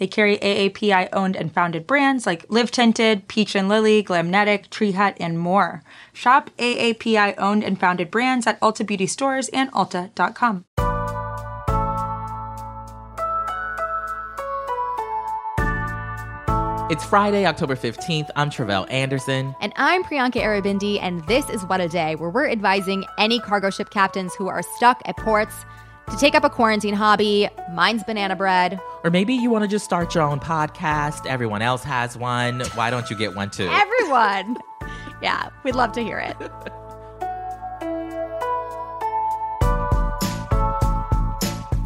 They carry AAPI owned and founded brands like Live Tinted, Peach and Lily, Glamnetic, Tree Hut, and more. Shop AAPI owned and founded brands at Ulta Beauty stores and Ulta.com. It's Friday, October 15th. I'm Tre'vell Anderson. And I'm Priyanka Aribindi, and this is What a Day, where we're advising any cargo ship captains who are stuck at ports to take up a quarantine hobby. Mine's banana bread. Or maybe you want to just start your own podcast. Everyone else has one. Why don't you get one too? Everyone. yeah, we'd love to hear it.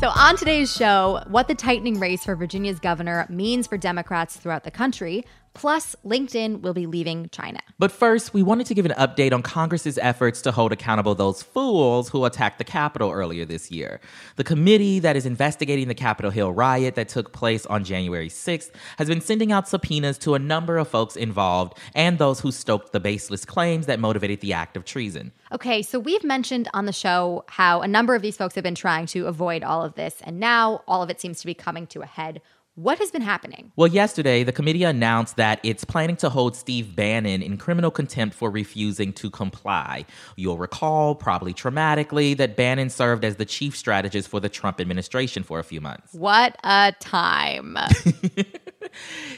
So, on today's show, what the tightening race for Virginia's governor means for Democrats throughout the country, Plus, LinkedIn will be leaving China. But first, we wanted to give an update on Congress's efforts to hold accountable those fools who attacked the Capitol earlier this year. The committee that is investigating the Capitol Hill riot that took place on January 6th has been sending out subpoenas to a number of folks involved and those who stoked the baseless claims that motivated the act of treason. Okay, so we've mentioned on the show how a number of these folks have been trying to avoid all of this, and now all of it seems to be coming to a head. What has been happening? Well, yesterday, the committee announced that it's planning to hold Steve Bannon in criminal contempt for refusing to comply. You'll recall, probably traumatically, that Bannon served as the chief strategist for the Trump administration for a few months. What a time.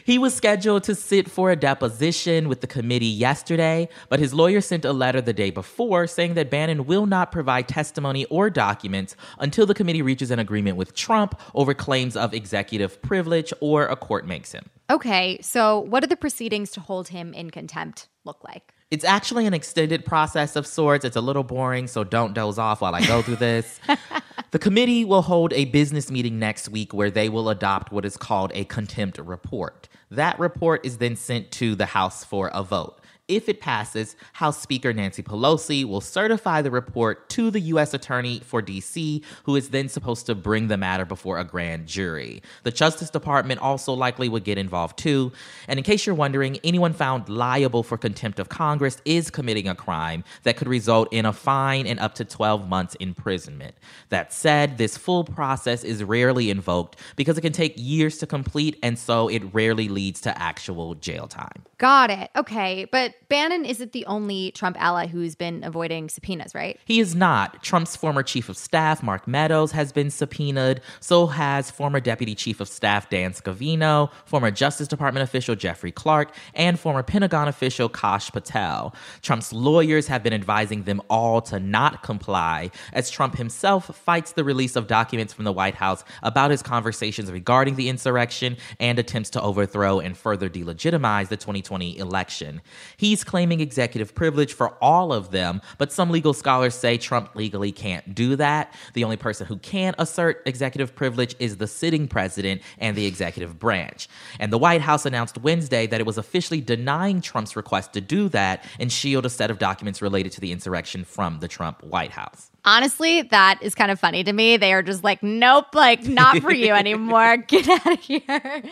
he was scheduled to sit for a deposition with the committee yesterday, but his lawyer sent a letter the day before saying that Bannon will not provide testimony or documents until the committee reaches an agreement with Trump over claims of executive privilege or a court makes him. Okay, so what do the proceedings to hold him in contempt look like? It's actually an extended process of sorts. It's a little boring, so don't doze off while I go through this. the committee will hold a business meeting next week where they will adopt what is called a contempt report. That report is then sent to the House for a vote. If it passes, House Speaker Nancy Pelosi will certify the report to the U.S. Attorney for D.C., who is then supposed to bring the matter before a grand jury. The Justice Department also likely would get involved too. And in case you're wondering, anyone found liable for contempt of Congress is committing a crime that could result in a fine and up to 12 months imprisonment. That said, this full process is rarely invoked because it can take years to complete, and so it rarely leads to actual jail time. Got it. Okay. But Bannon isn't the only Trump ally who's been avoiding subpoenas, right? He is not. Trump's former chief of staff, Mark Meadows, has been subpoenaed. So has former deputy chief of staff, Dan Scavino, former Justice Department official, Jeffrey Clark, and former Pentagon official, Kash Patel. Trump's lawyers have been advising them all to not comply, as Trump himself fights the release of documents from the White House about his conversations regarding the insurrection and attempts to overthrow and further delegitimize the 2020 election. He's claiming executive privilege for all of them, but some legal scholars say Trump legally can't do that. The only person who can assert executive privilege is the sitting president and the executive branch. And the White House announced Wednesday that it was officially denying Trump's request to do that and shield a set of documents related to the insurrection from the Trump White House. Honestly, that is kind of funny to me. They are just like, nope, like, not for you anymore. Get out of here.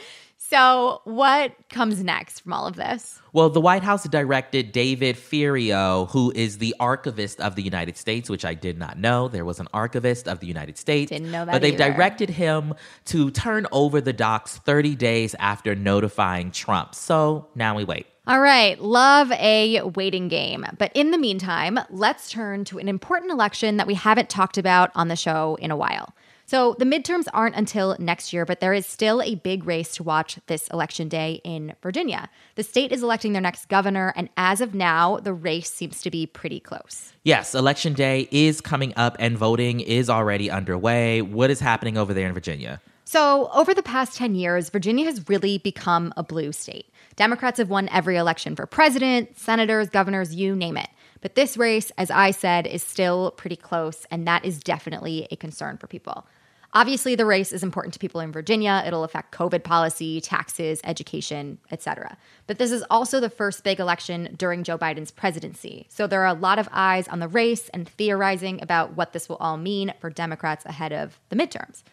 So, what comes next from all of this? Well, the White House directed David Ferriero, who is the archivist of the United States, which I did not know. There was an archivist of the United States. Didn't know that. But they've either. directed him to turn over the docs 30 days after notifying Trump. So now we wait. All right, love a waiting game. But in the meantime, let's turn to an important election that we haven't talked about on the show in a while. So the midterms aren't until next year, but there is still a big race to watch this election day in Virginia. The state is electing their next governor, and as of now, the race seems to be pretty close. Yes, election day is coming up and voting is already underway. What is happening over there in Virginia? So, over the past 10 years, Virginia has really become a blue state. Democrats have won every election for president, senators, governors, you name it. But this race, as I said, is still pretty close, and that is definitely a concern for people. Obviously, the race is important to people in Virginia. It'll affect COVID policy, taxes, education, etc. But this is also the first big election during Joe Biden's presidency. So there are a lot of eyes on the race and theorizing about what this will all mean for Democrats ahead of the midterms.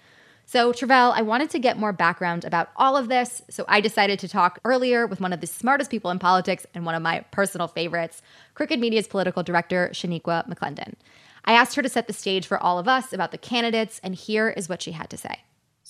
So, Tre'vell, I wanted to get more background about all of this. So, I decided to talk earlier with one of the smartest people in politics and one of my personal favorites, Crooked Media's political director, Shaniqua McClendon. I asked her to set the stage for all of us about the candidates, and here is what she had to say.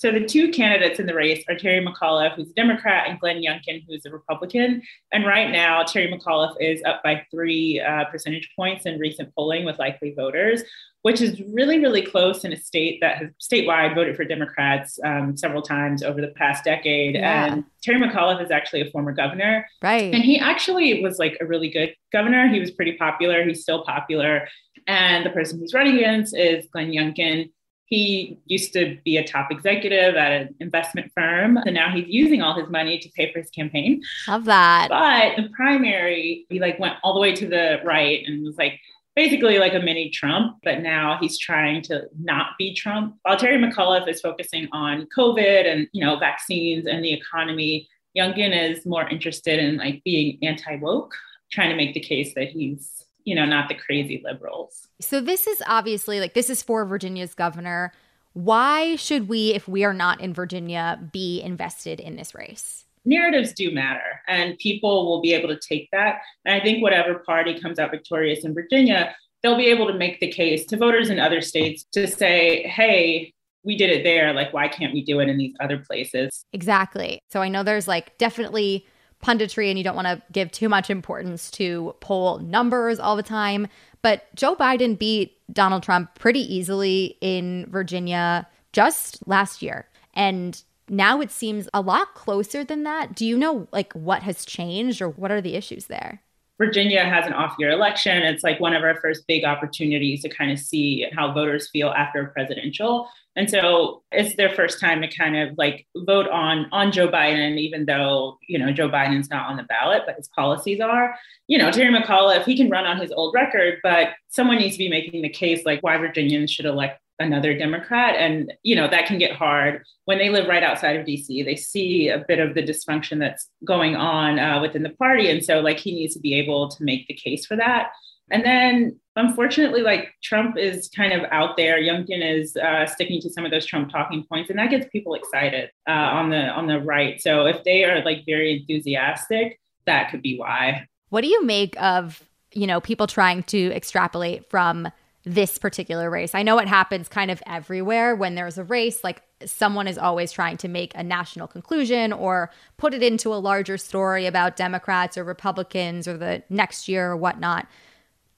So the two candidates in the race are Terry McAuliffe, who's a Democrat, and Glenn Youngkin, who's a Republican. And right now, Terry McAuliffe is up by three uh, percentage points in recent polling with likely voters, which is really, really close in a state that has statewide voted for Democrats um, several times over the past decade. Yeah. And Terry McAuliffe is actually a former governor. Right. And he actually was like a really good governor. He was pretty popular. He's still popular. And the person he's running against is Glenn Youngkin. He used to be a top executive at an investment firm, and now he's using all his money to pay for his campaign. Love that. But the primary, he like went all the way to the right and was like basically like a mini Trump, but now he's trying to not be Trump. While Terry McAuliffe is focusing on COVID and you know vaccines and the economy, Youngkin is more interested in like being anti woke, trying to make the case that he's you know, not the crazy liberals. So this is obviously like this is for Virginia's governor. Why should we, if we are not in Virginia, be invested in this race? Narratives do matter, and people will be able to take that. And I think whatever party comes out victorious in Virginia, they'll be able to make the case to voters in other states to say, hey, we did it there. Like, why can't we do it in these other places? Exactly. So I know there's like definitely punditry and you don't want to give too much importance to poll numbers all the time. But Joe Biden beat Donald Trump pretty easily in Virginia just last year. And now it seems a lot closer than that. Do you know like what has changed or what are the issues there? Virginia has an off year election. It's like one of our first big opportunities to kind of see how voters feel after a presidential. And so it's their first time to kind of like vote on on Joe Biden, even though you know Joe Biden's not on the ballot, but his policies are. You know, Terry McAuliffe, he can run on his old record, but someone needs to be making the case like why Virginians should elect another Democrat. And, you know, that can get hard when they live right outside of DC. They see a bit of the dysfunction that's going on uh, within the party. And so, like, he needs to be able to make the case for that. And then, unfortunately, like Trump is kind of out there. Youngkin is uh, sticking to some of those Trump talking points, and that gets people excited uh, on the on the right. So if they are like very enthusiastic, that could be why. What do you make of you know people trying to extrapolate from this particular race. I know it happens kind of everywhere when there's a race, like someone is always trying to make a national conclusion or put it into a larger story about Democrats or Republicans or the next year or whatnot.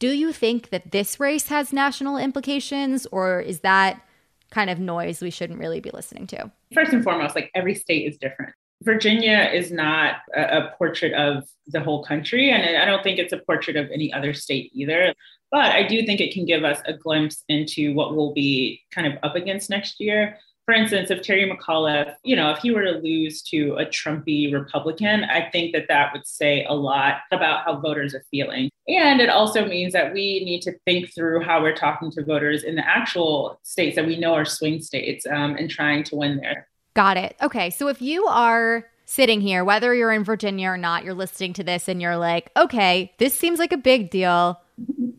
Do you think that this race has national implications or is that kind of noise we shouldn't really be listening to? First and foremost, like every state is different. Virginia is not a, portrait of the whole country, and I don't think it's a portrait of any other state either. But I do think it can give us a glimpse into what we'll be kind of up against next year. For instance, if Terry McAuliffe, you know, if he were to lose to a Trumpy Republican, I think that that would say a lot about how voters are feeling. And it also means that we need to think through how we're talking to voters in the actual states that we know are swing states um, and trying to win there. Got it. Okay. So if you are sitting here, whether you're in Virginia or not, you're listening to this and you're like, okay, this seems like a big deal.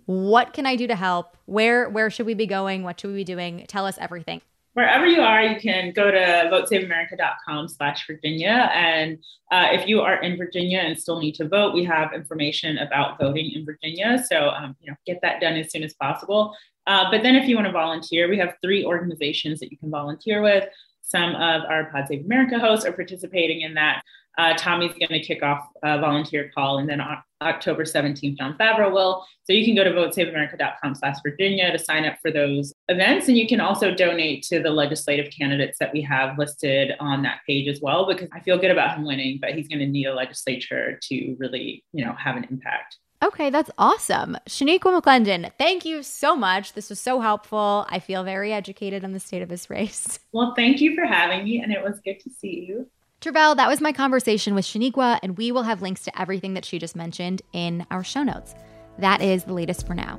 What can I do to help? Where where should we be going? What should we be doing? Tell us everything. Wherever you are, you can go to votesaveamerica.com slash Virginia. And uh, if you are in Virginia and still need to vote, we have information about voting in Virginia. So, um, you know, get that done as soon as possible. Uh, but then if you want to volunteer, we have three organizations that you can volunteer with. Some of our Pod Save America hosts are participating in that. Uh, Tommy's going to kick off a volunteer call, and then on October 17th, John Favreau will. So you can go to votesaveamerica.com slash Virginia to sign up for those events. And you can also donate to the legislative candidates that we have listed on that page as well, because I feel good about him winning, but he's going to need a legislature to really, you know, have an impact. Okay, that's awesome. Shaniqua McClendon, thank you so much. This was so helpful. I feel very educated on the state of this race. Well, thank you for having me, and it was good to see you. Tre'vell, that was my conversation with Shaniqua, and we will have links to everything that she just mentioned in our show notes. That is the latest for now.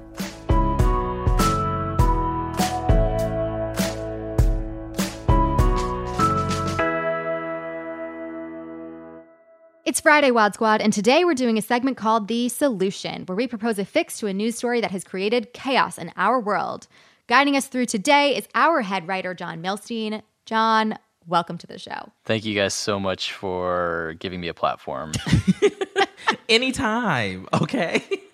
It's Friday, WOD Squad, and today we're doing a segment called The Solution, where we propose a fix to a news story that has created chaos in our world. Guiding us through today is our head writer, John Milstein. John, welcome to the show. Thank you guys so much for giving me a platform. Anytime, okay?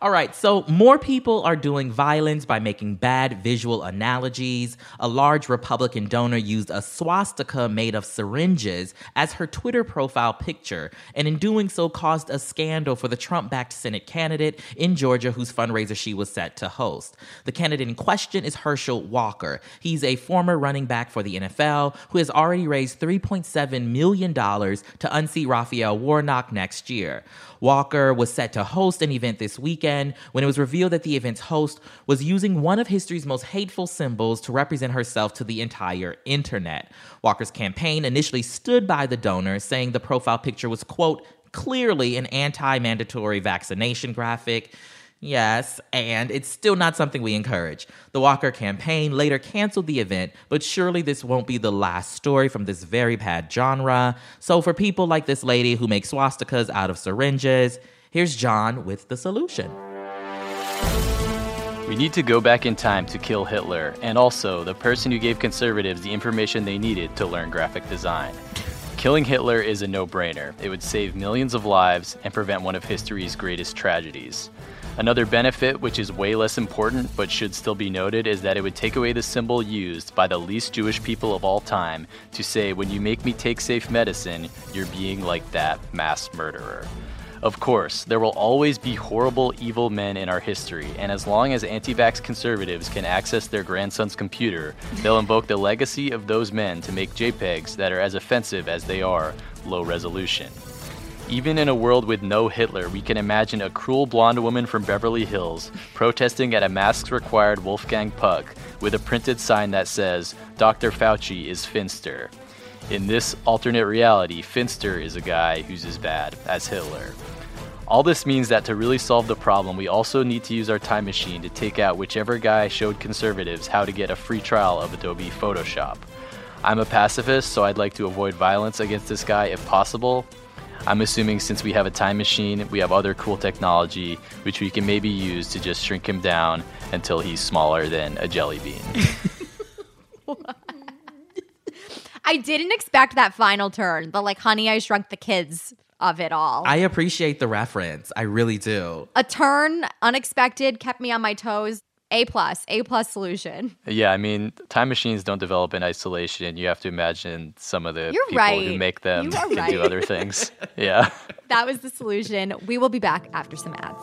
All right, so more people are doing violence by making bad visual analogies. A large Republican donor used a swastika made of syringes as her Twitter profile picture, and in doing so, caused a scandal for the Trump backed Senate candidate in Georgia whose fundraiser she was set to host. The candidate in question is Herschel Walker. He's a former running back for the NFL who has already raised $3.7 million to unseat Raphael Warnock next year. Walker was set to host an event this weekend when it was revealed that the event's host was using one of history's most hateful symbols to represent herself to the entire internet. Walker's campaign initially stood by the donor, saying the profile picture was, quote, clearly an anti mandatory vaccination graphic. Yes, and it's still not something we encourage. The Walker campaign later canceled the event, but surely this won't be the last story from this very bad genre. So, for people like this lady who makes swastikas out of syringes, here's John with the solution. We need to go back in time to kill Hitler, and also the person who gave conservatives the information they needed to learn graphic design. Killing Hitler is a no brainer. It would save millions of lives and prevent one of history's greatest tragedies. Another benefit, which is way less important but should still be noted, is that it would take away the symbol used by the least Jewish people of all time to say, when you make me take safe medicine, you're being like that mass murderer. Of course, there will always be horrible, evil men in our history, and as long as anti vax conservatives can access their grandson's computer, they'll invoke the legacy of those men to make JPEGs that are as offensive as they are low resolution. Even in a world with no Hitler, we can imagine a cruel blonde woman from Beverly Hills protesting at a masks required Wolfgang Puck with a printed sign that says, Dr. Fauci is Finster. In this alternate reality, Finster is a guy who's as bad as Hitler. All this means that to really solve the problem, we also need to use our time machine to take out whichever guy showed conservatives how to get a free trial of Adobe Photoshop. I'm a pacifist, so I'd like to avoid violence against this guy if possible, I'm assuming since we have a time machine, we have other cool technology which we can maybe use to just shrink him down until he's smaller than a jelly bean. I didn't expect that final turn, the like, honey, I shrunk the kids of it all. I appreciate the reference. I really do. A turn, unexpected, kept me on my toes. A plus, A plus solution. Yeah, I mean, time machines don't develop in isolation. You have to imagine some of the You're people right. who make them can right. do other things. Yeah. That was the solution. We will be back after some ads.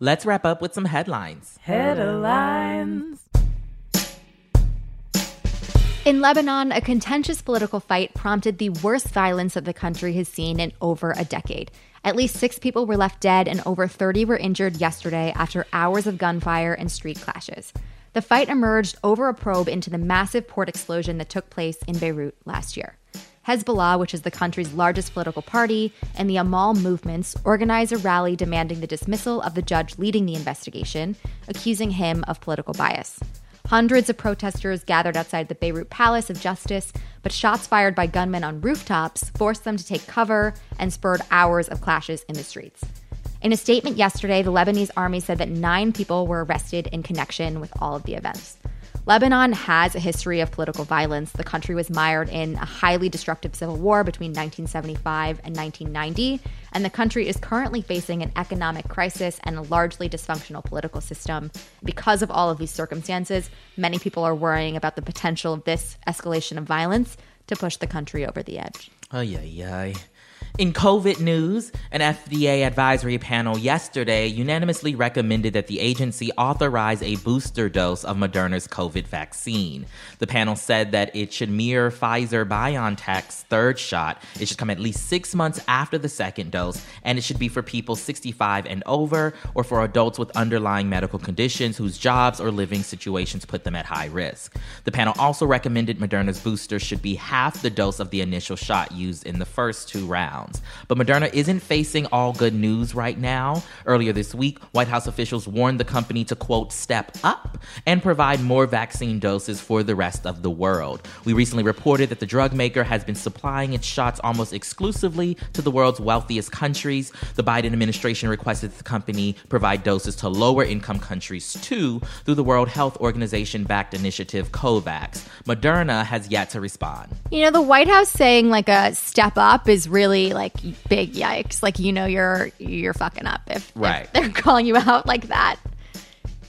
Let's wrap up with some headlines. Headlines. In Lebanon, a contentious political fight prompted the worst violence that the country has seen in over a decade. At least six people were left dead and over 30 were injured yesterday after hours of gunfire and street clashes. The fight emerged over a probe into the massive port explosion that took place in Beirut last year. Hezbollah, which is the country's largest political party, and the Amal movements organize a rally demanding the dismissal of the judge leading the investigation, accusing him of political bias. Hundreds of protesters gathered outside the Beirut Palace of Justice, but shots fired by gunmen on rooftops forced them to take cover and spurred hours of clashes in the streets. In a statement yesterday, the Lebanese army said that nine people were arrested in connection with all of the events. Lebanon has a history of political violence. The country was mired in a highly destructive civil war between 1975 and 1990, and the country is currently facing an economic crisis and a largely dysfunctional political system. Because of all of these circumstances, many people are worrying about the potential of this escalation of violence to push the country over the edge. Ay, ay, ay. In COVID news, an FDA advisory panel yesterday unanimously recommended that the agency authorize a booster dose of Moderna's COVID vaccine. The panel said that it should mirror Pfizer BioNTech's third shot. It should come at least six months after the second dose, and it should be for people 65 and over or for adults with underlying medical conditions whose jobs or living situations put them at high risk. The panel also recommended Moderna's booster should be half the dose of the initial shot used in the first two rounds pounds. But Moderna isn't facing all good news right now. Earlier this week, White House officials warned the company to, quote, step up and provide more vaccine doses for the rest of the world. We recently reported that the drug maker has been supplying its shots almost exclusively to the world's wealthiest countries. The Biden administration requested the company provide doses to lower income countries too through the World Health Organization backed initiative COVAX. Moderna has yet to respond. You know, the White House saying like a step up is really like big yikes. Like you know you're you're fucking up if, right. if they're calling you out like that.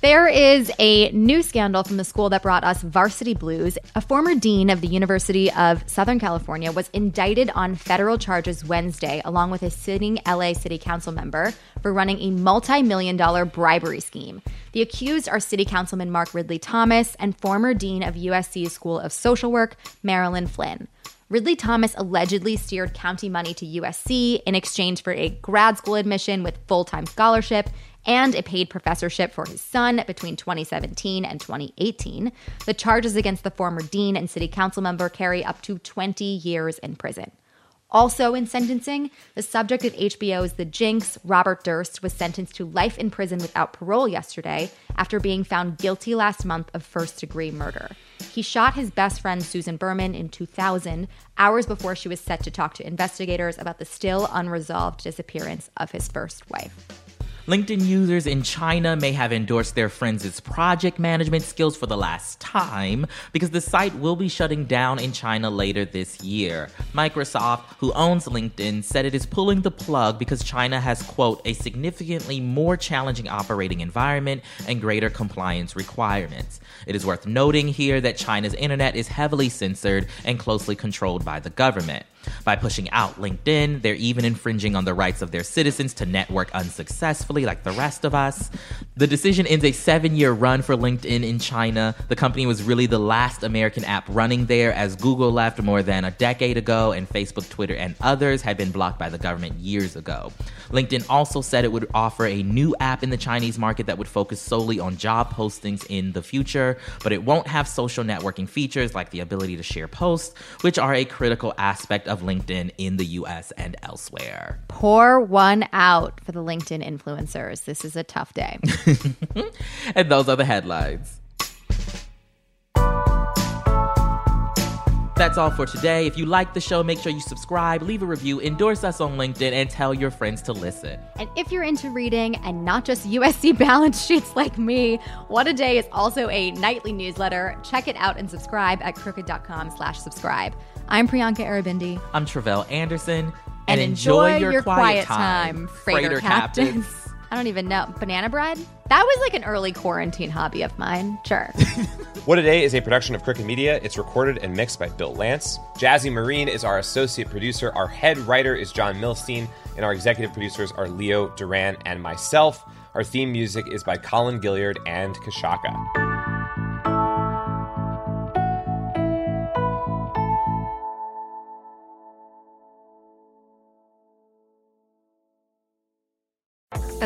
There is a new scandal from the school that brought us Varsity Blues. A former dean of the University of Southern California was indicted on federal charges Wednesday, along with a sitting LA City Council member, for running a multi million dollar bribery scheme. The accused are City Councilman Mark Ridley Thomas and former dean of USC's School of Social Work, Marilyn Flynn. Ridley Thomas allegedly steered county money to USC in exchange for a grad school admission with full time scholarship and a paid professorship for his son between 2017 and 2018. The charges against the former dean and city council member carry up to 20 years in prison. Also in sentencing, the subject of HBO's The Jinx, Robert Durst, was sentenced to life in prison without parole yesterday after being found guilty last month of first degree murder. He shot his best friend Susan Berman in 2000, hours before she was set to talk to investigators about the still unresolved disappearance of his first wife. LinkedIn users in China may have endorsed their friends' project management skills for the last time because the site will be shutting down in China later this year. Microsoft, who owns LinkedIn, said it is pulling the plug because China has, quote, a significantly more challenging operating environment and greater compliance requirements. It is worth noting here that China's internet is heavily censored and closely controlled by the government. By pushing out LinkedIn, they're even infringing on the rights of their citizens to network unsuccessfully, like the rest of us. The decision ends a seven year run for LinkedIn in China. The company was really the last American app running there, as Google left more than a decade ago, and Facebook, Twitter, and others had been blocked by the government years ago. LinkedIn also said it would offer a new app in the Chinese market that would focus solely on job postings in the future, but it won't have social networking features like the ability to share posts, which are a critical aspect of LinkedIn in the US and elsewhere. Pour one out for the LinkedIn influencers. This is a tough day. and those are the headlines. That's all for today. If you like the show, make sure you subscribe, leave a review, endorse us on LinkedIn, and tell your friends to listen. And if you're into reading and not just USC balance sheets like me, What a Day is also a nightly newsletter. Check it out and subscribe at crooked.com slash subscribe. I'm Priyanka Aribindi. I'm Tre'vell Anderson. And, and enjoy, enjoy, your, your quiet, quiet, time, freighter, freighter captains. captains. I don't even know. Banana bread? That was like an early quarantine hobby of mine. Sure. what a Day is a production of Crooked Media. It's recorded and mixed by Bill Lance. Jazzy Marine is our associate producer. Our head writer is John Milstein. And our executive producers are Leo Duran and myself. Our theme music is by Colin Gilliard and Kashaka.